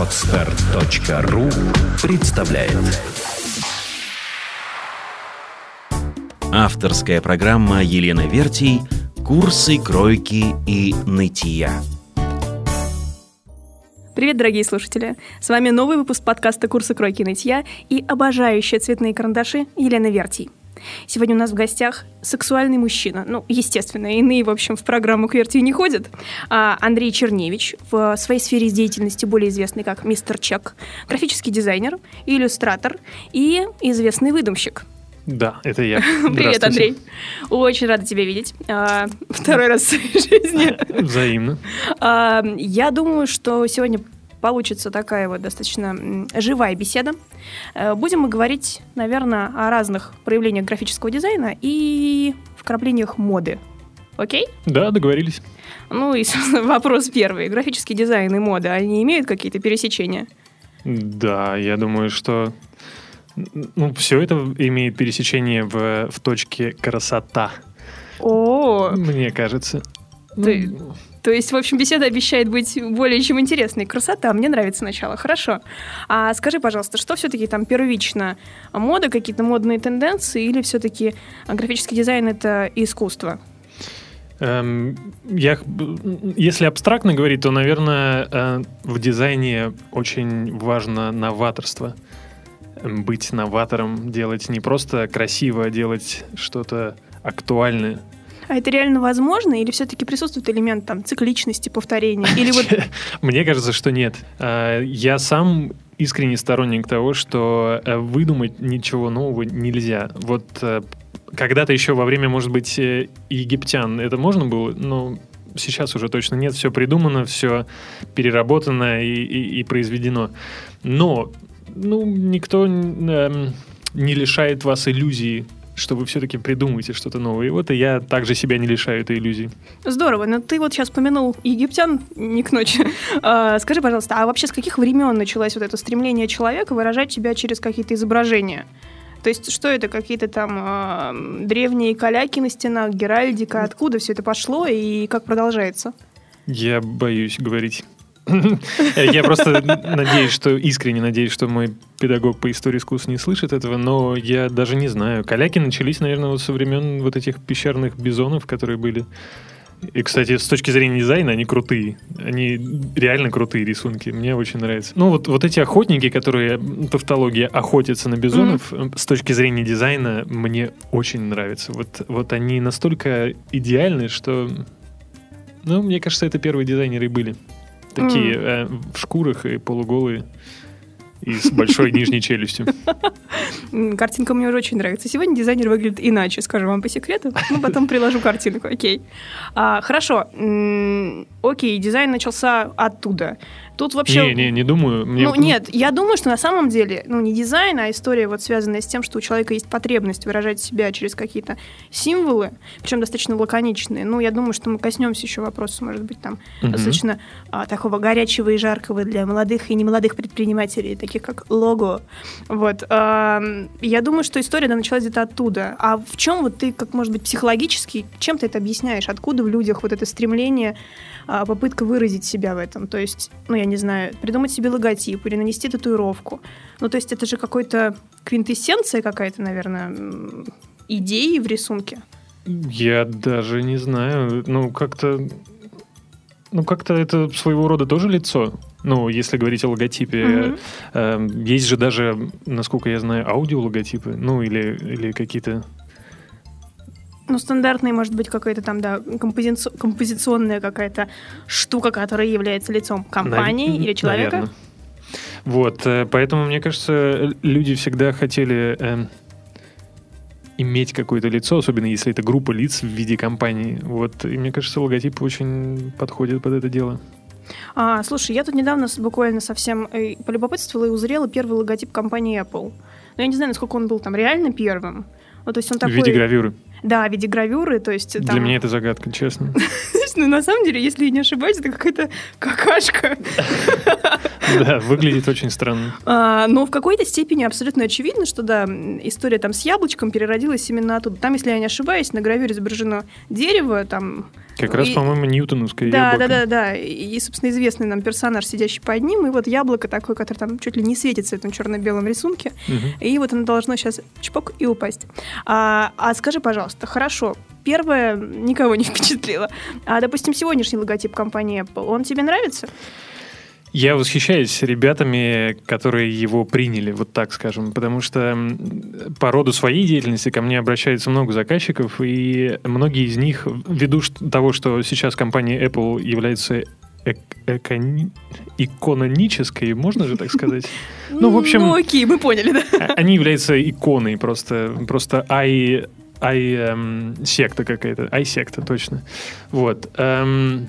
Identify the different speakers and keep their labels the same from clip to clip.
Speaker 1: Отстар.ру представляет Авторская программа Елены Вертий «Курсы кройки и нытья».
Speaker 2: Привет, дорогие слушатели! С вами новый выпуск подкаста «Курсы кройки и нытья» и обожающая цветные карандаши Елена Вертий. Сегодня у нас в гостях сексуальный мужчина. Ну, естественно, иные, в общем, в программу «Квертию» не ходят. А Андрей Черневич, в своей сфере деятельности более известный как мистер Чек, графический дизайнер, иллюстратор и известный выдумщик.
Speaker 3: Да, это я.
Speaker 2: Привет, Андрей. Очень рада тебя видеть. А, второй раз в своей жизни.
Speaker 3: Взаимно.
Speaker 2: А, я думаю, что сегодня получится такая вот достаточно живая беседа. Э, будем мы говорить, наверное, о разных проявлениях графического дизайна и вкраплениях моды. Окей?
Speaker 3: Да, договорились.
Speaker 2: Ну и вопрос первый. Графический дизайн и мода, они имеют какие-то пересечения?
Speaker 3: Да, я думаю, что ну, все это имеет пересечение в, в точке красота.
Speaker 2: О,
Speaker 3: Мне кажется.
Speaker 2: Ты,
Speaker 3: Ну,
Speaker 2: То есть, в общем, беседа обещает быть более чем интересной. Красота, мне нравится начало. Хорошо. А скажи, пожалуйста, что все-таки там первично? Мода, какие-то модные тенденции или все-таки графический дизайн это искусство?
Speaker 3: эм, я, если абстрактно говорить, то, наверное, э, в дизайне очень важно новаторство. Эм, Быть новатором, делать не просто красиво, а делать что-то актуальное.
Speaker 2: А это реально возможно или все-таки присутствует элемент там цикличности, повторения? Или вот
Speaker 3: Мне кажется, что нет. А, Я сам искренний сторонник того, что э, выдумать ничего нового нельзя. Вот э, когда-то еще во время, может быть, э, египтян это можно было, но сейчас уже точно нет. Все придумано, все переработано и, и- и произведено. Но ну, никто эм, не лишает вас иллюзии, что вы все-таки придумаете что-то новое. И вот и я также себя не лишаю этой иллюзии.
Speaker 2: здорово, но ты вот сейчас помянул египтян не к ночи. А, Скажи, пожалуйста, а вообще с каких времен началось вот это стремление человека выражать себя через какие-то изображения? То есть что это, какие-то там а, древние каляки на стенах, геральдика, откуда все это пошло и как продолжается?
Speaker 3: Я боюсь говорить. Я просто надеюсь, что искренне надеюсь, что мой педагог по истории искусств не слышит этого, но я даже не знаю. Каляки начались, наверное, вот со времен вот этих пещерных бизонов, которые были. И, кстати, с точки зрения дизайна они крутые. Они реально крутые рисунки. Мне очень нравится. Ну, вот, вот эти охотники, которые, тавтология, охотятся на бизонов, э, с точки зрения дизайна, мне очень нравится. Вот, вот они настолько идеальны, что... Ну, мне кажется, это первые дизайнеры и были. Такие э, в шкурах и полуголые. И с большой нижней челюстью.
Speaker 2: Картинка мне уже очень нравится. Сегодня дизайнер выглядит иначе, скажу вам по секрету. Ну, потом приложу картинку, окей. А, хорошо. М, Окей, дизайн начался оттуда. Тут вообще...
Speaker 3: Не, не, не думаю. Мне-
Speaker 2: Ну, нет, я думаю, что на самом деле, ну, не дизайн, а история вот связанная с тем, что у человека есть потребность выражать себя через какие-то символы, причем достаточно лаконичные. Ну, я думаю, что мы коснемся еще вопроса, может быть, там,
Speaker 3: Мгм.
Speaker 2: достаточно а, такого горячего и жаркого для молодых и немолодых предпринимателей, таких как лого. Вот. ам, я думаю, что история да, началась где-то оттуда. А в чем вот ты, как, может быть, психологически, чем ты это объясняешь? Откуда в людях вот это стремление, а, попытка выразить себя в этом? То есть, ну, я не знаю, придумать себе логотип или нанести татуировку. Ну, то есть это же какой-то квинтэссенция какая-то, наверное, идеи в рисунке.
Speaker 3: Я даже не знаю. Ну, как-то... Ну, как-то это своего рода тоже лицо. Ну, если говорить о логотипе.
Speaker 2: Мгм.
Speaker 3: Э, есть же даже, насколько я знаю, аудиологотипы. Ну, или, или какие-то...
Speaker 2: Ну, стандартная, может быть, какая-то там, да, композици- композиционная какая-то штука, которая является лицом компании
Speaker 3: Нав-
Speaker 2: или человека.
Speaker 3: наверно. Вот, э, поэтому, мне кажется, э, люди всегда хотели эм, иметь какое-то лицо, особенно если это группа лиц в виде компании. Вот, и мне кажется, логотип очень подходит под это дело.
Speaker 2: А, слушай, я тут недавно буквально совсем э, полюбопытствовала и узрела первый логотип компании Apple. Но я не знаю, насколько он был там реально первым. Ну, то есть он такой...
Speaker 3: В виде гравюры.
Speaker 2: Да, в виде гравюры, то есть там...
Speaker 3: Для меня это загадка, честно.
Speaker 2: Ну, на самом деле, если я не ошибаюсь, это какая-то какашка.
Speaker 3: Да, выглядит очень странно.
Speaker 2: А, но в какой-то степени абсолютно очевидно, что да, история там с яблочком переродилась именно оттуда. Там, если я не ошибаюсь, на гравюре изображено дерево, там
Speaker 3: как раз, по-моему, Ньютоновское
Speaker 2: Да,
Speaker 3: яблоко.
Speaker 2: да, да, да. И, собственно, известный нам персонаж, сидящий под ним, и вот яблоко такое, которое там чуть ли не светится в этом черно-белом рисунке. И вот оно должно сейчас чпок и упасть. А, а скажи, пожалуйста, хорошо, первое никого не впечатлило. А, допустим, сегодняшний логотип компании Apple, он тебе нравится?
Speaker 3: Я восхищаюсь ребятами, которые его приняли, вот так скажем, потому что по роду своей деятельности ко мне обращается много заказчиков, и многие из них, ввиду того, что сейчас компания Apple является экони- икононической, можно же так сказать? Ну, в общем-
Speaker 2: Ну, окей, мы поняли, да.
Speaker 3: А- Они являются иконой просто, просто ай, ай эм, секта какая-то, ай секта точно. Вот. эм,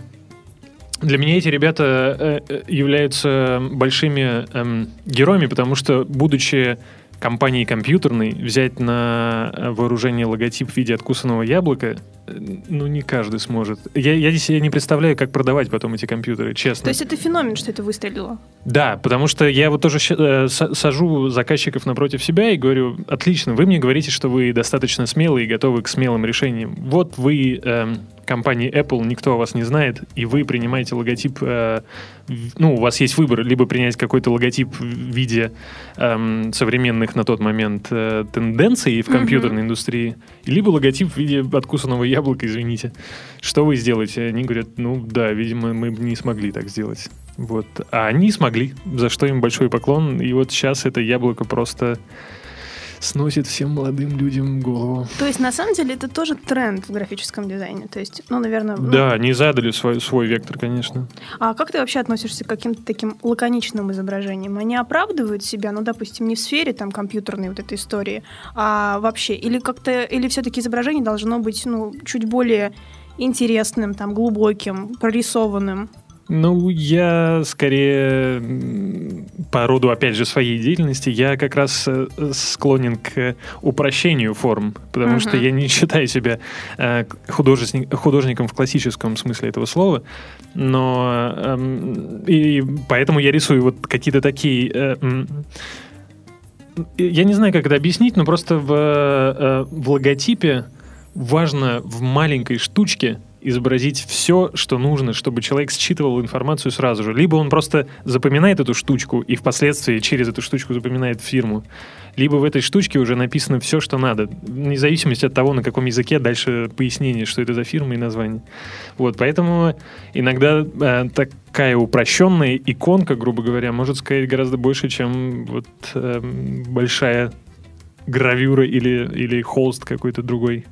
Speaker 3: для меня эти ребята э, э, являются большими эм, героями, потому что, будучи компанией компьютерной, взять на э, вооружение логотип в виде откусанного яблока, э, ну, не каждый сможет. Я, я себе не представляю, как продавать потом эти компьютеры, честно.
Speaker 2: То есть это феномен, что это выстрелило.
Speaker 3: Да, потому что я вот тоже э, са- сажу заказчиков напротив себя и говорю, отлично, вы мне говорите, что вы достаточно смелые и готовы к смелым решениям. Вот вы, эм, компания Apple, никто о вас не знает, и вы принимаете логотип, э, ну, у вас есть выбор, либо принять какой-то логотип в виде эм, современных на тот момент э, тенденций в компьютерной индустрии, либо логотип в виде откусанного яблока, извините. Что вы сделаете? Они говорят, ну да, видимо, мы бы не смогли так сделать. Вот. А они смогли, за что им большой поклон. И вот сейчас это яблоко просто сносит всем молодым людям голову.
Speaker 2: То есть, на самом деле, это тоже тренд в графическом дизайне. То есть, ну, наверное... ну,
Speaker 3: Да, они задали свой, свой вектор, конечно.
Speaker 2: А как ты вообще относишься к каким-то таким лаконичным изображениям? Они оправдывают себя, ну, допустим, не в сфере там компьютерной вот этой истории, а вообще? Или как-то, или все-таки изображение должно быть, ну, чуть более интересным, там, глубоким, прорисованным?
Speaker 3: Ну, я скорее по роду, опять же, своей деятельности, я как раз э, склонен к упрощению форм, потому
Speaker 2: Мгм.
Speaker 3: что я не считаю себя э, художесни- художником в классическом смысле этого слова, но эм, и поэтому я рисую вот какие-то такие... э, я не знаю, как это объяснить, но просто в, в логотипе важно в маленькой штучке изобразить все, что нужно, чтобы человек считывал информацию сразу же. Либо он просто запоминает эту штучку и впоследствии через эту штучку запоминает фирму, либо в этой штучке уже написано все, что надо, вне зависимости от того, на каком языке дальше пояснение, что это за фирма и название. Вот, поэтому иногда э, такая упрощенная иконка, грубо говоря, может сказать гораздо больше, чем вот эм, большая гравюра или, или холст какой-то другой.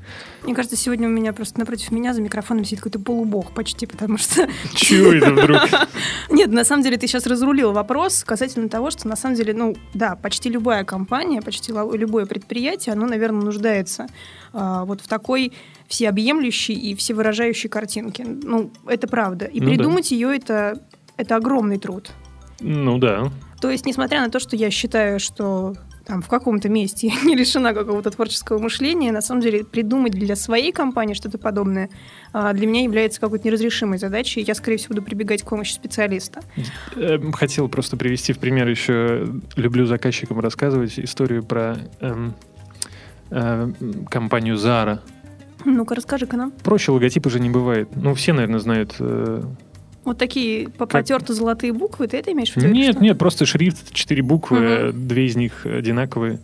Speaker 2: Мне кажется, сегодня у меня просто напротив меня за микрофоном сидит какой-то полубог почти, потому что...
Speaker 3: Чего это вдруг?
Speaker 2: Нет, на самом деле ты сейчас разрулил вопрос касательно того, что на самом деле, ну, да, почти любая компания, почти любое предприятие, оно, наверное, нуждается а, вот в такой всеобъемлющей и всевыражающей картинке. Ну, это правда. И
Speaker 3: Ну да.
Speaker 2: придумать ее это, это огромный труд.
Speaker 3: Ну да.
Speaker 2: То есть, несмотря на то, что я считаю, что там в каком-то месте я не лишена какого-то творческого мышления, на самом деле придумать для своей компании что-то подобное а, для меня является какой-то неразрешимой задачей. Я, скорее всего, буду прибегать к помощи специалиста.
Speaker 3: Эм, Хотел просто привести в пример еще, люблю заказчикам рассказывать историю про эм, э, компанию Zara.
Speaker 2: Ну-ка, расскажи-ка нам.
Speaker 3: Проще логотипа же не бывает. Ну, все, наверное, знают. э,
Speaker 2: Вот такие по- потерты золотые буквы, ты это имеешь в виду?
Speaker 3: Нет, нет, просто шрифт, четыре буквы, э, две из них одинаковые.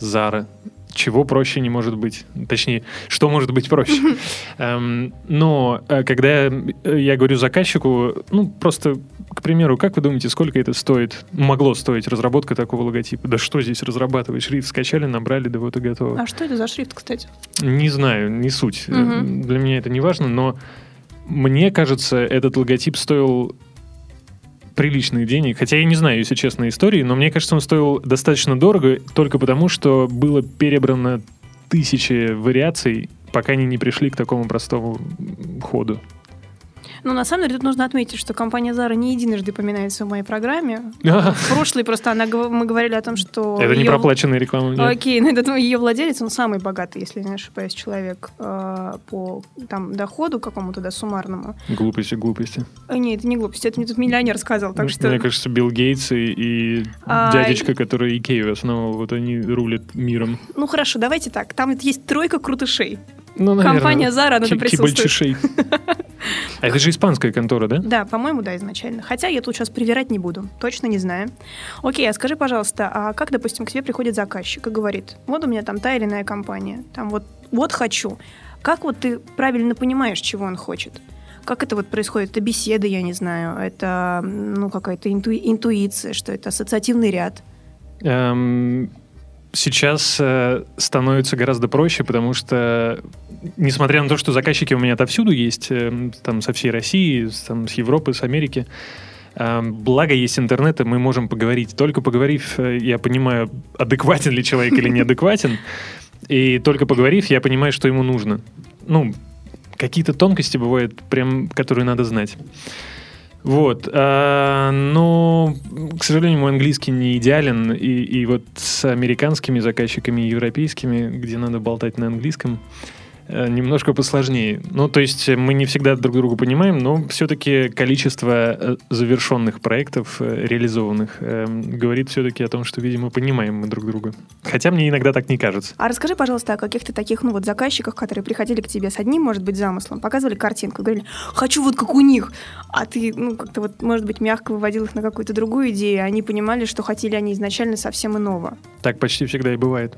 Speaker 3: Zara. Чего проще не может быть? Точнее, что может быть проще? Эм, Но э, когда э, я говорю заказчику, ну, просто, к примеру, как вы думаете, сколько это стоит, могло стоить разработка такого логотипа? Да что здесь разрабатывать? Шрифт скачали, набрали, да вот и готово.
Speaker 2: А что это за шрифт, кстати?
Speaker 3: Не знаю, не суть. Для меня это не важно, но мне кажется, этот логотип стоил приличных денег. Хотя я не знаю, если честно, истории, но мне кажется, он стоил достаточно дорого только потому, что было перебрано тысячи вариаций, пока они не пришли к такому простому ходу.
Speaker 2: Ну, на самом деле, тут нужно отметить, что компания Zara не единожды упоминается в моей программе. В прошлый просто она, мы говорили о том, что...
Speaker 3: Это не проплаченная реклама.
Speaker 2: Окей, но этот ее владелец, он самый богатый, если не ошибаюсь, человек э, по там, доходу какому-то, да, суммарному.
Speaker 3: Глупости, глупости.
Speaker 2: Э, нет, это не глупости, это мне тут миллионер сказал, так что...
Speaker 3: Мне кажется, Билл Гейтс и, и а... дядечка, который Икею основал, вот они рулят миром.
Speaker 2: Ну хорошо, давайте так, там есть тройка крутышей.
Speaker 3: Ну,
Speaker 2: наверное, Компания Zara, надо присутствовать.
Speaker 3: А это же испанская контора, да?
Speaker 2: Да, по-моему, да, изначально. Хотя я тут сейчас привирать не буду, точно не знаю. Окей, а скажи, пожалуйста, а как, допустим, к тебе приходит заказчик и говорит, вот у меня там та или иная компания, там вот, вот хочу. Как вот ты правильно понимаешь, чего он хочет? Как это вот происходит? Это беседа, я не знаю, это ну какая-то инту... интуиция, что это ассоциативный ряд?
Speaker 3: Эм, сейчас э, становится гораздо проще, потому что, несмотря на то, что заказчики у меня отовсюду есть, э, там со всей России, там, с Европы, с Америки, э, благо есть интернет, и мы можем поговорить. Только поговорив, э, я понимаю, адекватен ли человек или неадекватен, и только поговорив, я понимаю, что ему нужно. Ну, какие-то тонкости бывают, прям, которые надо знать. Вот. А, но, к сожалению, мой английский не идеален. И, и вот с американскими заказчиками и европейскими, где надо болтать на английском, Э, немножко посложнее. Ну, то есть мы не всегда друг друга понимаем, но все-таки количество э, завершенных проектов, э, реализованных, говорит все-таки о том, что, видимо, понимаем мы друг друга. Хотя мне иногда так не кажется.
Speaker 2: А расскажи, пожалуйста, о каких-то таких, ну, вот заказчиках, которые приходили к тебе с одним, может быть, замыслом, показывали картинку, говорили, хочу вот как у них, а ты, ну, как-то вот, может быть, мягко выводил их на какую-то другую идею, они понимали, что хотели они изначально совсем иного.
Speaker 3: Так почти всегда и бывает.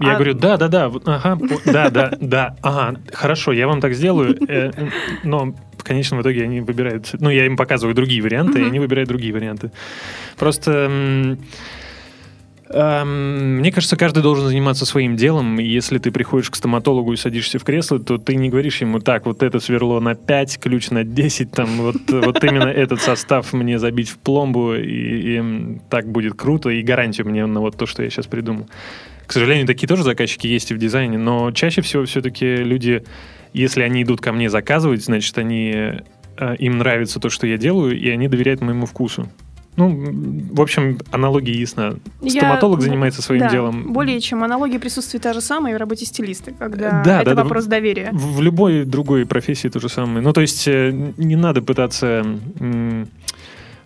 Speaker 3: Я а... говорю, да, да, да, ага, да, да, да, ага, хорошо, я вам так сделаю, э, но в конечном итоге они выбирают, ну, я им показываю другие варианты, и они выбирают другие варианты. Просто... Мне кажется, каждый должен заниматься своим делом. И если ты приходишь к стоматологу и садишься в кресло, то ты не говоришь ему, так, вот это сверло на 5, ключ на 10, там, вот, вот именно этот состав мне забить в пломбу, и, и так будет круто, и гарантию мне на вот то, что я сейчас придумал. К сожалению, такие тоже заказчики есть и в дизайне, но чаще всего все-таки люди, если они идут ко мне заказывать, значит, они, э, им нравится то, что я делаю, и они доверяют моему вкусу. Ну, в общем, аналогия ясна. Стоматолог я, занимается своим
Speaker 2: да,
Speaker 3: делом.
Speaker 2: Более чем аналогия присутствует та же самая и в работе стилиста, когда да, это да, вопрос да, доверия.
Speaker 3: В, в любой другой профессии то же самое. Ну, то есть э, не надо пытаться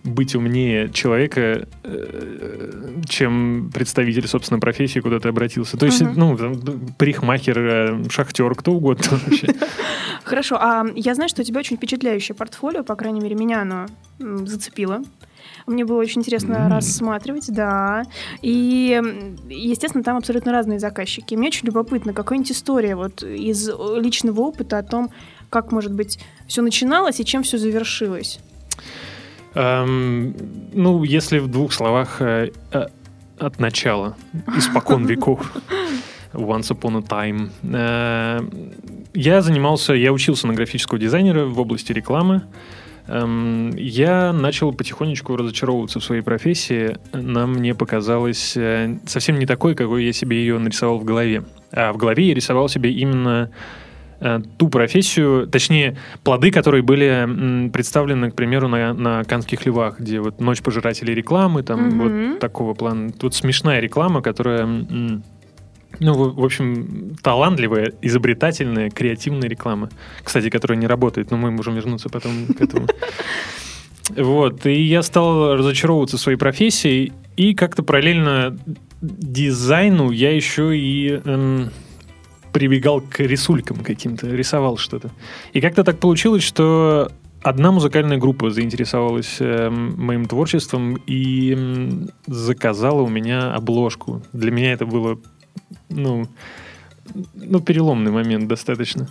Speaker 3: быть умнее человека, э, чем представитель, собственно, профессии, куда ты обратился. То есть, угу. ну, там, парикмахер, э, шахтер, кто угодно вообще.
Speaker 2: Хорошо, а я знаю, что у тебя очень впечатляющее портфолио, по крайней мере, меня оно зацепило. Мне было очень интересно mm. рассматривать, да. И, естественно, там абсолютно разные заказчики. Мне очень любопытно, какая-нибудь история вот из личного опыта о том, как, может быть, все начиналось и чем все завершилось.
Speaker 3: Эм, ну, если в двух словах э, э, от начала, испокон веков. Once upon a time. Э, я занимался, я учился на графического дизайнера в области рекламы. Эм, я начал потихонечку разочаровываться в своей профессии. Она мне показалась э, совсем не такой, какой я себе ее нарисовал в голове. А в голове я рисовал себе именно ту профессию, точнее, плоды, которые были представлены, к примеру, на, на Канских львах, где вот «Ночь пожирателей рекламы», там mm вот такого плана. Тут смешная реклама, которая, ну, в, в общем, талантливая, изобретательная, креативная реклама. Кстати, которая не работает, но мы можем вернуться потом к этому. Вот, и я стал разочаровываться своей профессией, и как-то параллельно дизайну я еще и эм, прибегал к рисулькам каким-то, рисовал что-то. И как-то так получилось, что одна музыкальная группа заинтересовалась э, моим творчеством и э, заказала у меня обложку. Для меня это было, ну, ну, переломный момент достаточно.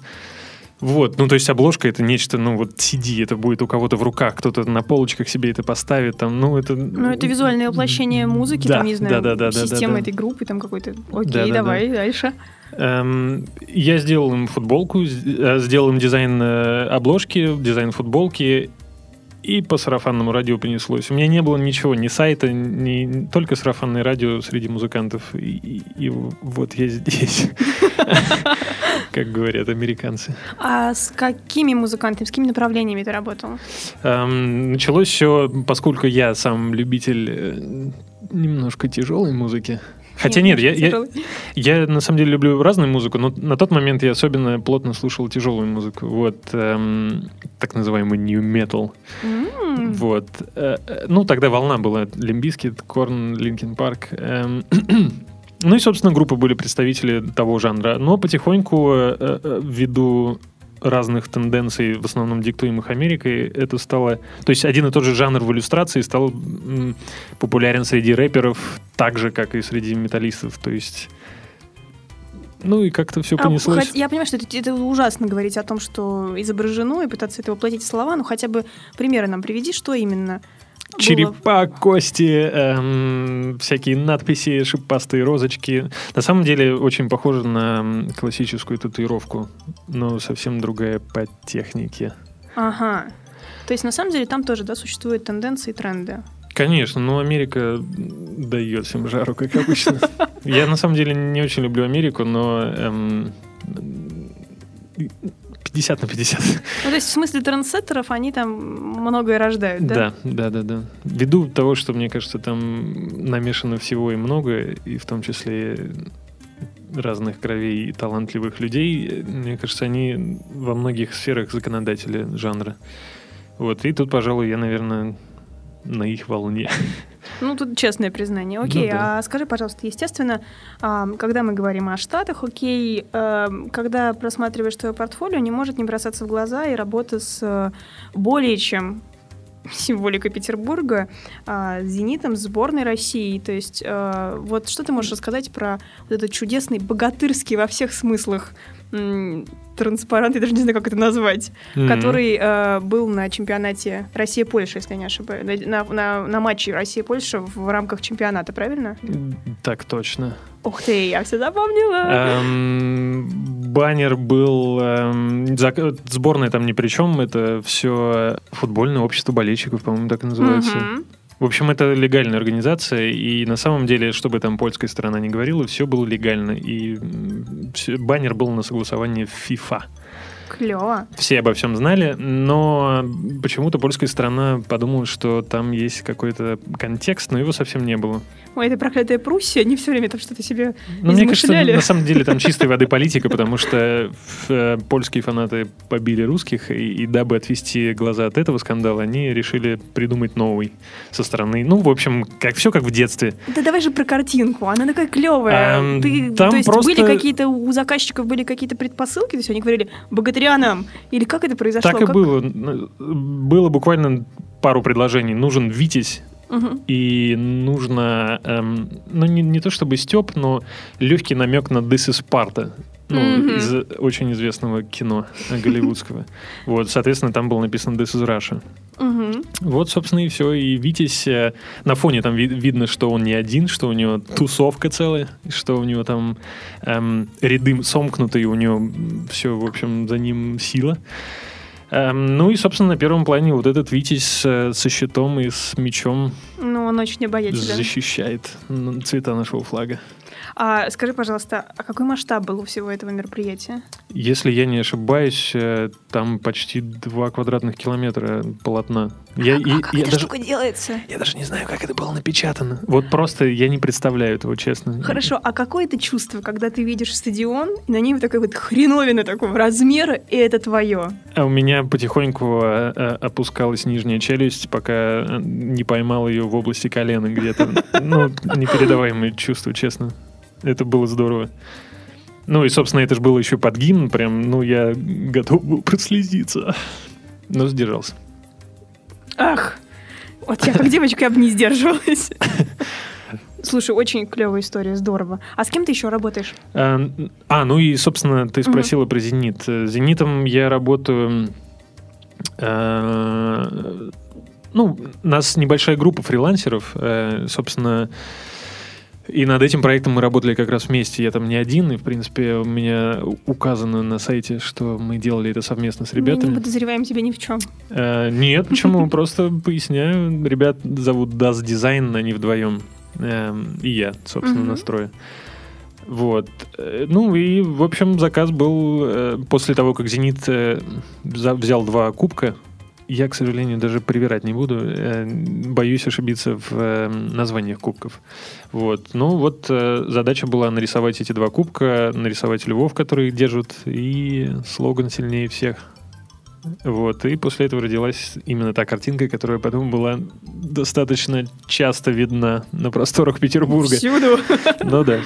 Speaker 3: Вот, ну то есть обложка это нечто, ну вот CD, это будет у кого-то в руках, кто-то на полочках себе это поставит, там, ну это...
Speaker 2: Ну это визуальное воплощение музыки, да, там, не знаю, да, да, да, системы да, да, этой группы, там какой-то, окей, да, давай, да. дальше.
Speaker 3: Эм, я сделал им футболку, э, сделал им дизайн э, обложки, дизайн футболки, и по сарафанному радио понеслось. У меня не было ничего, ни сайта, ни только сарафанное радио среди музыкантов. И, и, и вот я здесь, как говорят американцы.
Speaker 2: А с какими музыкантами, с какими направлениями ты работал?
Speaker 3: Эм, началось все, поскольку я сам любитель э, немножко тяжелой музыки. Хотя нет, я, я, я на самом деле люблю разную музыку, но на тот момент я особенно плотно слушал тяжелую музыку. Вот эм, так называемый nu metal.
Speaker 2: М.
Speaker 3: Вот. Э, э, ну, тогда волна была. Limp Bizkit, Korn, Linkin Park. Ну и, собственно, группы были представители того жанра. Но потихоньку, э, э, ввиду разных тенденций, в основном диктуемых Америкой, это стало... То есть один и тот же жанр в иллюстрации стал популярен среди рэперов так же, как и среди металлистов. То есть... Ну и как-то все
Speaker 2: А,
Speaker 3: понеслось.
Speaker 2: хоть- я понимаю, что это, это ужасно говорить о том, что изображено, и пытаться это воплотить в слова, но хотя бы примеры нам приведи, что именно было.
Speaker 3: Черепа, кости, эм, всякие надписи, шипастые розочки. На самом деле очень похоже на классическую татуировку, но совсем другая по технике.
Speaker 2: Ага. То есть, на самом деле, там тоже, да, существуют тенденции и тренды.
Speaker 3: Конечно, но Америка дает всем жару, как обычно. Я на самом деле не очень люблю Америку, но эм, 50 на 50.
Speaker 2: Ну, то есть, в смысле трендсеттеров, они там многое рождают, да?
Speaker 3: Да, да, да, да. Ввиду того, что, мне кажется, там намешано всего и много, и в том числе разных кровей и талантливых людей, мне кажется, они во многих сферах законодатели жанра. Вот, и тут, пожалуй, я, наверное, на их волне.
Speaker 2: Ну, тут честное признание. Окей,
Speaker 3: Ну да.
Speaker 2: а скажи, пожалуйста, естественно, а, когда мы говорим о Штатах, окей, а, когда просматриваешь твое портфолио, не может не бросаться в глаза и работа с э, более чем символикой Петербурга, а, с «Зенитом», с сборной России. То есть э, вот что ты можешь рассказать про вот этот чудесный, богатырский во всех смыслах транспарант, я даже не знаю, как это назвать, который э, был на чемпионате Россия-Польша, если я не ошибаюсь, на, на, на матче Россия-Польша в рамках чемпионата, правильно?
Speaker 3: Так точно.
Speaker 2: Ух ты, я все запомнила.
Speaker 3: Эм, Баннер был... эм, Сборная там ни при чем. Это все футбольное общество болельщиков, по-моему, так и называется.
Speaker 2: Мгм.
Speaker 3: В общем, это легальная организация, и на самом деле, чтобы там польская сторона не говорила, все было легально. И баннер был на согласовании FIFA.
Speaker 2: Клево.
Speaker 3: Все обо всем знали, но почему-то польская сторона подумала, что там есть какой-то контекст, но его совсем не было.
Speaker 2: Ой, это проклятая Пруссия, они все время там что-то себе
Speaker 3: Ну, мне кажется, на самом деле там чистой воды политика, потому что э, польские фанаты побили русских, и, и дабы отвести глаза от этого скандала, они решили придумать новый со стороны. Ну, в общем, как все как в детстве.
Speaker 2: Да давай же про картинку, она такая клевая.
Speaker 3: Эм,
Speaker 2: Ты,
Speaker 3: там
Speaker 2: то есть
Speaker 3: просто-
Speaker 2: были какие-то, у заказчиков были какие-то предпосылки, то есть они говорили, богатыря нам, или как это произошло?
Speaker 3: так и
Speaker 2: Как-
Speaker 3: было. Н- Было буквально пару предложений. Нужен Витязь,
Speaker 2: Мгм.
Speaker 3: и нужно, эм, ну, не, не то чтобы Степ, но легкий намек на This is Sparta. Ну,
Speaker 2: Мгм.
Speaker 3: из очень известного кино э, голливудского. Вот, соответственно, там было написано This is Russia.
Speaker 2: Мгм.
Speaker 3: Вот, собственно, и все. И Витязь, э, на фоне там ви- видно, что он не один, что у него тусовка целая, что у него там эм, ряды сомкнутые, у него все, в общем, за ним сила. Эм, ну и, собственно, на первом плане вот этот Витязь с- со щитом и с мечом
Speaker 2: Ну, он очень обаятелен.
Speaker 3: защищает цвета нашего флага.
Speaker 2: А скажи, пожалуйста, а какой масштаб был у всего этого мероприятия?
Speaker 3: Если я не ошибаюсь, э, там почти 2 квадратных километра полотна. Я,
Speaker 2: а
Speaker 3: и-
Speaker 2: как
Speaker 3: я
Speaker 2: эта
Speaker 3: даже-
Speaker 2: штука делается?
Speaker 3: Я даже не знаю, как это было напечатано. Вот просто я не представляю этого, честно.
Speaker 2: Хорошо, а какое это чувство, когда ты видишь стадион, и на вот такая вот хреновина такого размера, и это твое?
Speaker 3: А у меня потихоньку э, э, опускалась нижняя челюсть, пока не поймал ее в области колена где-то. Ну, непередаваемое чувство, честно. Это было здорово. Ну и, собственно, это же было еще под гимн, прям, ну, я готов был прослезиться. Но сдержался.
Speaker 2: Ах, вот я как девочка, я бы не сдерживалась. Слушай, очень клевая история, здорово. А с кем ты еще работаешь?
Speaker 3: А, а, ну и, собственно, ты спросила про «Зенит». Э, «Зенитом» я работаю... э, ну, у нас небольшая группа фрилансеров. э, собственно, И над этим проектом мы работали как раз вместе. Я там не один, и, в принципе, у меня указано на сайте, что мы делали это совместно с ребятами. Мы
Speaker 2: не подозреваем тебя ни в чем.
Speaker 3: Э, нет, почему? Просто поясняю. Ребят зовут Das Design, они вдвоем. Эм, и я, собственно, настрою. Вот. Э, ну и, в общем, заказ был э, после того, как «Зенит» взял два кубка я, к сожалению, даже привирать не буду. Э, боюсь ошибиться в э, названиях кубков. Вот. Ну вот э, задача была нарисовать эти два кубка, нарисовать львов, которые их держат, и слоган «Сильнее всех». Вот. И после этого родилась именно та картинка, которая потом была достаточно часто видна на просторах Петербурга.
Speaker 2: Всюду.
Speaker 3: Ну да.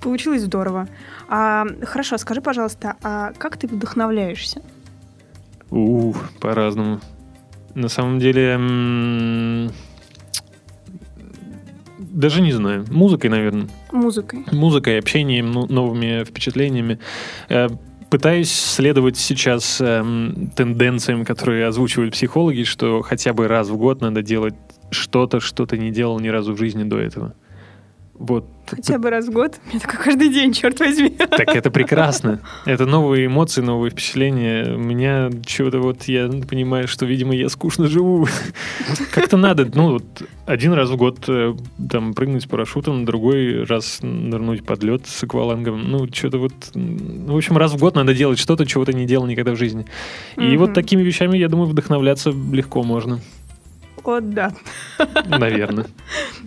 Speaker 2: Получилось здорово. А, хорошо, скажи, пожалуйста, а как ты вдохновляешься?
Speaker 3: Ух, по-разному. На самом деле, даже не знаю. Музыкой, наверное.
Speaker 2: Музыкой.
Speaker 3: Музыкой, общением, ну, новыми впечатлениями. Э, пытаюсь следовать сейчас эм, тенденциям, которые озвучивают психологи, что хотя бы раз в год надо делать что-то, что ты не делал ни разу в жизни до этого. Вот.
Speaker 2: Хотя бы раз в год. Мне такое каждый день, черт возьми.
Speaker 3: Так это прекрасно. Это новые эмоции, новые впечатления. У меня чего-то вот я понимаю, что, видимо, я скучно живу. Как-то надо, ну, вот один раз в год э, там прыгнуть с парашютом, другой раз нырнуть под лед с аквалангом. Ну, что-то вот... В общем, раз в год надо делать что-то, чего ты не делал никогда в жизни. И вот такими вещами, я думаю, вдохновляться легко можно.
Speaker 2: О, да.
Speaker 3: Наверное.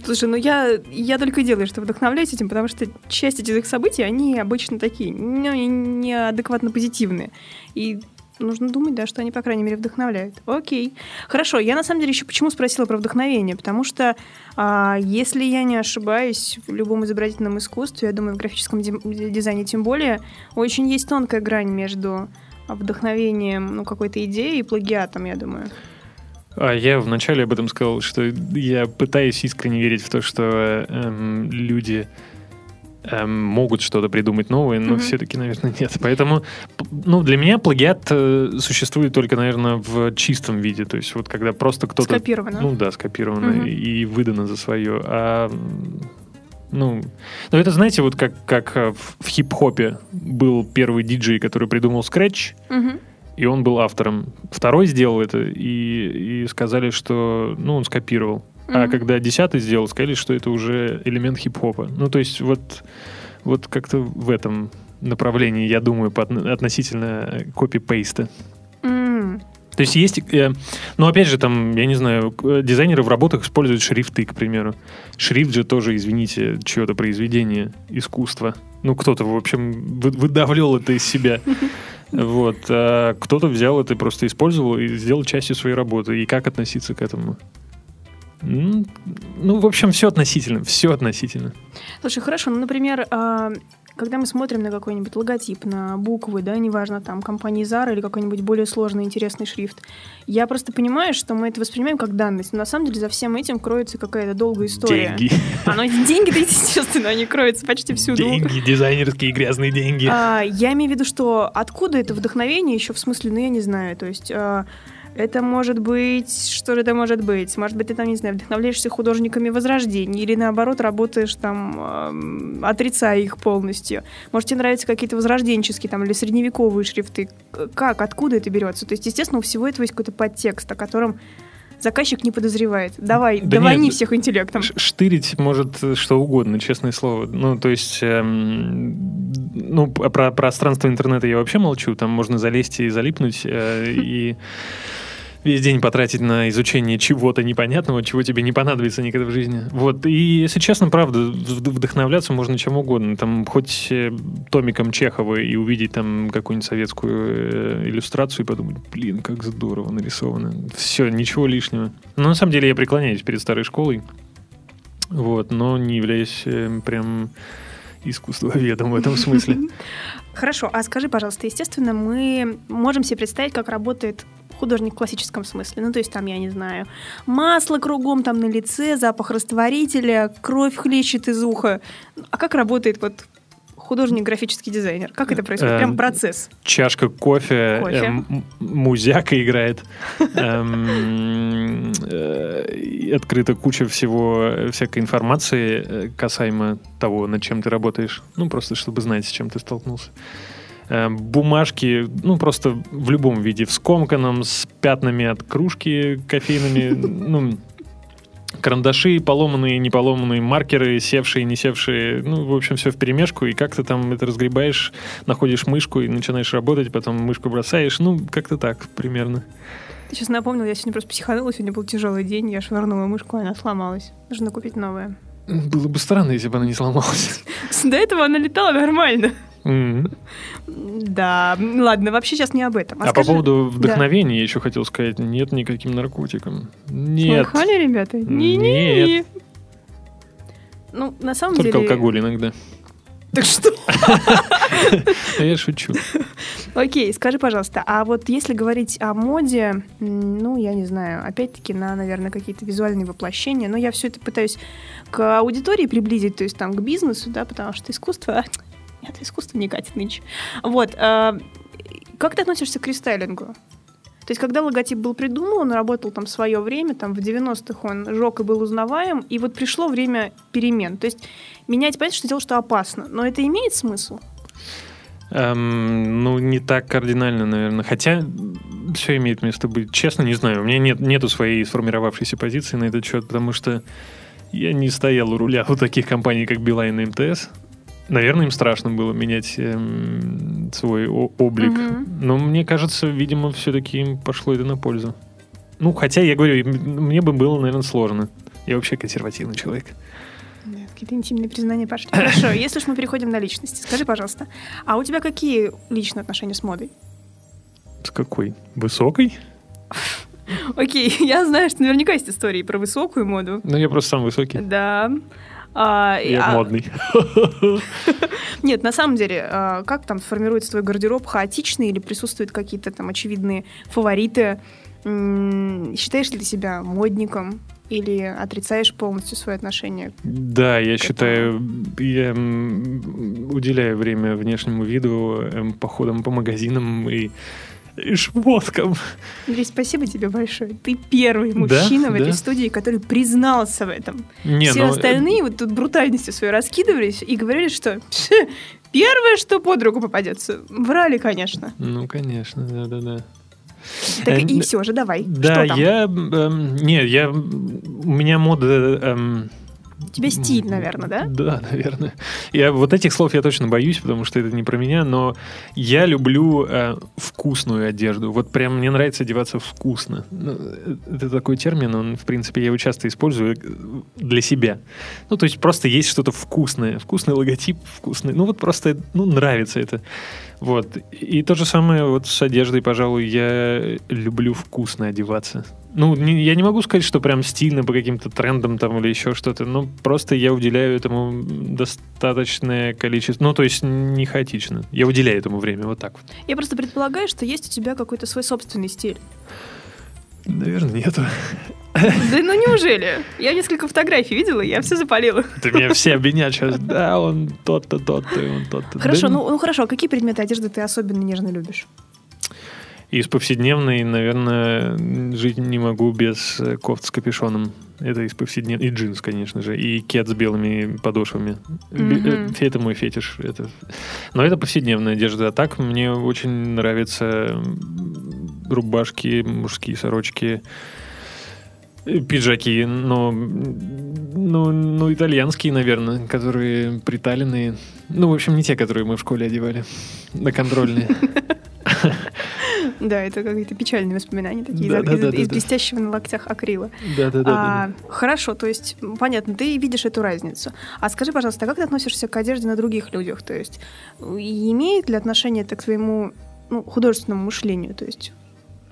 Speaker 2: Слушай, ну я, я только делаю, что вдохновляюсь этим, потому что часть этих событий, они обычно такие, ну, неадекватно позитивные. И нужно думать, да, что они, по крайней мере, вдохновляют. Окей. Хорошо, я на самом деле еще почему спросила про вдохновение? Потому что, а, если я не ошибаюсь, в любом изобразительном искусстве, я думаю, в графическом дизайне тем более, очень есть тонкая грань между вдохновением ну, какой-то идеи и плагиатом, я думаю.
Speaker 3: А я вначале об этом сказал, что я пытаюсь искренне верить в то, что эм, люди эм, могут что-то придумать новое, но mm-hmm. все-таки, наверное, нет. Поэтому, ну, для меня плагиат э, существует только, наверное, в чистом виде. То есть вот когда просто кто-то...
Speaker 2: Скопировано.
Speaker 3: Ну да, скопировано mm-hmm. и выдано за свое. А ну, ну это, знаете, вот как, как в, в хип-хопе был первый диджей, который придумал скретч, mm-hmm и он был автором. Второй сделал это, и, и сказали, что ну, он скопировал. Mm-hmm. А когда десятый сделал, сказали, что это уже элемент хип-хопа. Ну, то есть вот, вот как-то в этом направлении, я думаю, по, относительно копи-пейста.
Speaker 2: Mm.
Speaker 3: То есть есть, э, ну опять же, там, я не знаю, дизайнеры в работах используют шрифты, к примеру. Шрифт же тоже, извините, чье-то произведение искусства. Ну кто-то, в общем, выдавливал это из себя. Вот. А кто-то взял это и просто использовал и сделал частью своей работы. И как относиться к этому? Ну, в общем, все относительно. Все относительно.
Speaker 2: Слушай, хорошо. Ну, например, а, когда мы смотрим на какой-нибудь логотип, на буквы, да, неважно, там, компании Zara или какой-нибудь более сложный, интересный шрифт, я просто понимаю, что мы это воспринимаем как данность, но на самом деле за всем этим кроется какая-то долгая история.
Speaker 3: Деньги.
Speaker 2: Оно, деньги-то, естественно, они кроются почти всюду.
Speaker 3: Деньги, дизайнерские грязные деньги.
Speaker 2: А, я имею в виду, что откуда это вдохновение еще в смысле, ну, я не знаю, то есть... А, это может быть... Что же это может быть? Может быть, ты там, не знаю, вдохновляешься художниками Возрождения или, наоборот, работаешь там, э, отрицая их полностью. Может, тебе нравятся какие-то возрожденческие там или средневековые шрифты. Как? Откуда это берется? То есть, естественно, у всего этого есть какой-то подтекст, о котором заказчик не подозревает. Давай, да давай не всех интеллектом.
Speaker 3: Штырить может что угодно, честное слово. Ну, то есть, эм, ну, про пространство интернета я вообще молчу. Там можно залезть и залипнуть, э, и весь день потратить на изучение чего-то непонятного, чего тебе не понадобится никогда в жизни. Вот. И, если честно, правда, вдохновляться можно чем угодно. Там хоть э, томиком Чехова и увидеть там какую-нибудь советскую э, иллюстрацию и подумать, блин, как здорово нарисовано. Все, ничего лишнего. Но на самом деле я преклоняюсь перед старой школой. Вот, но не являюсь э, прям искусствоведом в этом смысле.
Speaker 2: Хорошо, а скажи, пожалуйста, естественно, мы можем себе представить, как работает художник в классическом смысле. Ну, то есть там, я не знаю, масло кругом там на лице, запах растворителя, кровь хлещет из уха. А как работает вот художник, графический дизайнер. Как это происходит?
Speaker 3: Эм,
Speaker 2: Прям процесс.
Speaker 3: Чашка кофе,
Speaker 2: Кофе.
Speaker 3: эм, м- музяка играет. Эм, э, Открыта куча всего, э, всякой информации э, касаемо того, над чем ты работаешь. Ну, просто чтобы знать, с чем ты столкнулся. Эм, Бумажки, ну, просто в любом виде, в скомканном, с пятнами от кружки кофейными, ну, карандаши, поломанные, не поломанные, маркеры, севшие, не севшие, ну, в общем, все в перемешку, и как ты там это разгребаешь, находишь мышку и начинаешь работать, потом мышку бросаешь, ну, как-то так примерно.
Speaker 2: Ты сейчас напомнил, я сегодня просто психанула, сегодня был тяжелый день, я швырнула мышку, она сломалась. Нужно купить новое.
Speaker 3: Было бы странно, если бы она не сломалась.
Speaker 2: До этого она летала нормально.
Speaker 3: Мгм.
Speaker 2: Да, ладно, вообще сейчас не об этом.
Speaker 3: А по
Speaker 2: скажи-
Speaker 3: поводу
Speaker 2: Да.
Speaker 3: вдохновения я еще хотел сказать, нет никаким наркотикам. Нет.
Speaker 2: Слыхали, ребята? Не-не.
Speaker 3: Нет.
Speaker 2: Ну, на самом
Speaker 3: Только
Speaker 2: деле...
Speaker 3: алкоголь иногда.
Speaker 2: Так что?
Speaker 3: А Я шучу.
Speaker 2: Окей, скажи, пожалуйста, а вот если говорить о моде, ну, я не знаю, опять-таки на, наверное, какие-то визуальные воплощения, но я все это пытаюсь к аудитории приблизить, то есть там к бизнесу, да, потому что искусство... Нет, искусство не катит нынче. Вот. а, Как ты относишься к рестайлингу? То есть, когда логотип был придуман, он работал там свое время, там в 90-х он жег и был узнаваем, и вот пришло время перемен. То есть, менять, понятно, что дело, что опасно, но это имеет смысл?
Speaker 3: Эм, ну, не так кардинально, наверное. Хотя все имеет место быть. Честно, не знаю. У меня нет, нету своей сформировавшейся позиции на этот счет, потому что я не стоял у руля у таких компаний, как Билайн и МТС. Наверное, им страшно было менять эм, свой облик.
Speaker 2: Мгм.
Speaker 3: Но мне кажется, видимо, все-таки им пошло это на пользу. Ну, хотя, я говорю, мне бы было, наверное, сложно. Я вообще консервативный человек.
Speaker 2: Да, Какие-то интимные признания пошли. Хорошо, если уж мы переходим на личности, скажи, пожалуйста, а у тебя какие личные отношения с модой?
Speaker 3: С какой? Высокой?
Speaker 2: Окей, я знаю, что наверняка есть истории про высокую моду.
Speaker 3: Ну, я просто сам высокий.
Speaker 2: Да. А,
Speaker 3: Я
Speaker 2: а,
Speaker 3: модный.
Speaker 2: Нет, на самом деле, а, как там формируется твой гардероб? Хаотичный или присутствуют какие-то там очевидные фавориты? Считаешь ли ты себя модником? Или отрицаешь полностью свое отношение?
Speaker 3: Да, я считаю, я уделяю время внешнему виду, походам по магазинам и, и шмоткам.
Speaker 2: Андрей, спасибо тебе большое. Ты первый
Speaker 3: Да?
Speaker 2: мужчина в этой
Speaker 3: Да?
Speaker 2: студии, который признался в этом.
Speaker 3: Не,
Speaker 2: Все
Speaker 3: ну, э,
Speaker 2: остальные вот тут брутальностью своей раскидывались и говорили, что «Пш, первое, что под руку попадется. Врали, конечно.
Speaker 3: Ну, конечно, да-да-да.
Speaker 2: Так
Speaker 3: Э,
Speaker 2: и все же, давай.
Speaker 3: Да, я... эм, не, я... У меня мода... эм,
Speaker 2: У тебя стиль, наверное, да?
Speaker 3: Да, наверное. Я, вот этих слов я точно боюсь, потому что это не про меня, но я люблю э, вкусную одежду. Вот прям мне нравится одеваться вкусно. Ну, э, это такой термин, он, в принципе, я его часто использую э, для себя. Ну, то есть просто есть что-то вкусное. Вкусный логотип, вкусный. Ну, вот просто, ну, нравится это. Вот. И то же самое вот с одеждой, пожалуй, я люблю вкусно одеваться. Ну, не- я не могу сказать, что прям стильно по каким-то трендам там или еще что-то, но просто я уделяю этому достаточное количество, ну, то есть не хаотично. Я уделяю этому время, вот так вот.
Speaker 2: Я просто предполагаю, что есть у тебя какой-то свой собственный стиль.
Speaker 3: Наверное, нету.
Speaker 2: Да ну неужели? Я несколько фотографий видела, я все запалила.
Speaker 3: Ты меня все обвинят сейчас. Да, он тот-то, тот-то, он тот-то.
Speaker 2: Хорошо,
Speaker 3: Да,
Speaker 2: ну, ну хорошо, а какие предметы одежды ты особенно нежно любишь?
Speaker 3: Из повседневной, наверное, жить не могу без э, кофт с капюшоном. Это из повседневной. И джинс, конечно же. И кет с белыми подошвами.
Speaker 2: Мгм.
Speaker 3: Это мой фетиш. Это... Но это повседневная одежда. А так мне очень нравятся рубашки, мужские сорочки, э, пиджаки, но, ну, ну, итальянские, наверное, которые приталенные. Ну, в общем, не те, которые мы в школе одевали. На контрольные.
Speaker 2: Да, это какие-то печальные воспоминания такие
Speaker 3: Да,
Speaker 2: из,
Speaker 3: да,
Speaker 2: из-
Speaker 3: да, да,
Speaker 2: из
Speaker 3: да.
Speaker 2: блестящего на локтях акрила.
Speaker 3: Да-да-да.
Speaker 2: А, хорошо, то есть, понятно, ты видишь эту разницу. А скажи, пожалуйста, а как ты относишься к одежде на других людях? То есть, имеет ли отношение это к твоему ну, художественному мышлению? То есть,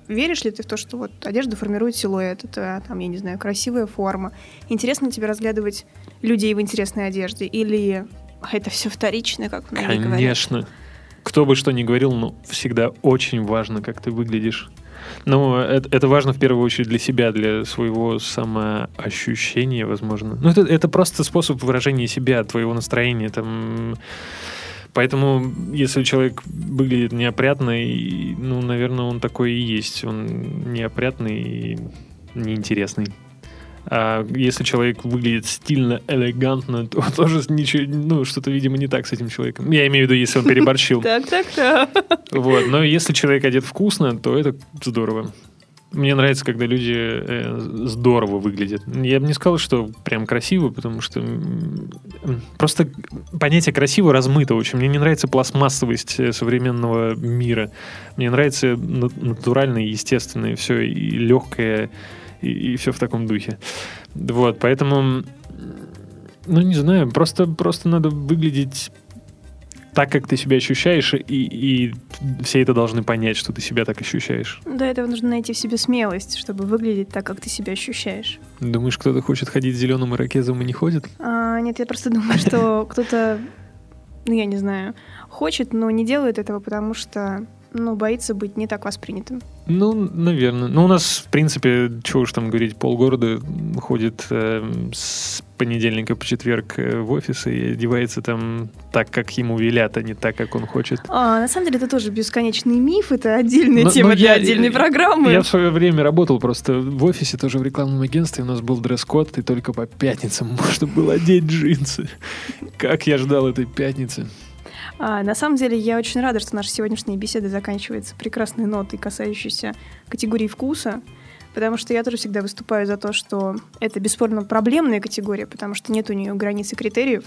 Speaker 2: веришь ли ты в то, что вот одежда формирует силуэт, это, там, я не знаю, красивая форма? Интересно ли тебе разглядывать людей в интересной одежде? Или это все вторично, как многие говорят?
Speaker 3: Конечно. Кто бы что ни говорил, но всегда очень важно, как ты выглядишь. Ну, это, это важно в первую очередь для себя, для своего самоощущения, возможно. Ну, это, это просто способ выражения себя, твоего настроения. Там, Поэтому, если человек выглядит неопрятно, и, ну, наверное, он такой и есть. Он неопрятный и неинтересный. А если человек выглядит стильно, элегантно, то тоже ничего, ну, что-то, видимо, не так с этим человеком. Я имею в виду, если он переборщил.
Speaker 2: Так, так, так.
Speaker 3: Вот. Но если человек одет вкусно, то это здорово. Мне нравится, когда люди э, здорово выглядят. Я бы не сказал, что прям красиво, потому что просто понятие красиво размыто очень. Мне не нравится пластмассовость э, современного мира. Мне нравится натуральное, естественное, все и легкое, и, и все в таком духе. Вот, поэтому, ну не знаю, просто, просто надо выглядеть так, как ты себя ощущаешь, и, и все это должны понять, что ты себя так ощущаешь.
Speaker 2: Для этого нужно найти в себе смелость, чтобы выглядеть так, как ты себя ощущаешь.
Speaker 3: Думаешь, кто-то хочет ходить зеленым ирокезом и не ходит?
Speaker 2: А, нет, я просто думаю, что кто-то, ну я не знаю, хочет, но не делает этого, потому что ну, боится быть не так воспринятым.
Speaker 3: Ну, наверное. Ну, у нас, в принципе, чего уж там говорить, полгорода ходит э, с понедельника по четверг э, в офис и одевается там так, как ему велят, а не так, как он хочет.
Speaker 2: А, на самом деле, это тоже бесконечный миф, это отдельная но, тема но для я, отдельной программы.
Speaker 3: Я в свое время работал просто в офисе, тоже в рекламном агентстве, у нас был дресс-код, и только по пятницам можно было одеть джинсы. Как я ждал этой пятницы.
Speaker 2: А, на самом деле, я очень рада, что наша сегодняшняя беседа заканчивается прекрасной нотой, касающейся категории вкуса, потому что я тоже всегда выступаю за то, что это бесспорно проблемная категория, потому что нет у нее границ и критериев.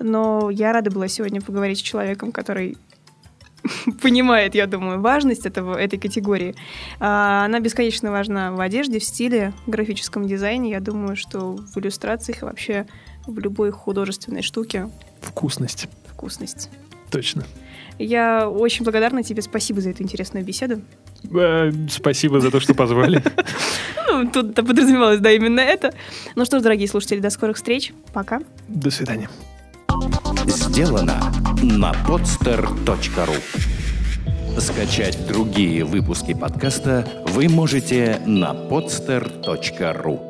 Speaker 2: Но я рада была сегодня поговорить с человеком, который понимает, я думаю, важность этого, этой категории. А, она бесконечно важна в одежде, в стиле, в графическом дизайне. Я думаю, что в иллюстрациях и вообще в любой художественной штуке.
Speaker 3: Вкусность.
Speaker 2: Вкусность.
Speaker 3: Точно.
Speaker 2: Я очень благодарна тебе. Спасибо за эту интересную беседу.
Speaker 3: Э, спасибо за то, что позвали.
Speaker 2: Ну, тут подразумевалось, да, именно это. Ну что ж, дорогие слушатели, до скорых встреч. Пока.
Speaker 3: До свидания.
Speaker 1: Сделано на podster.ru Скачать другие выпуски подкаста вы можете на podster.ru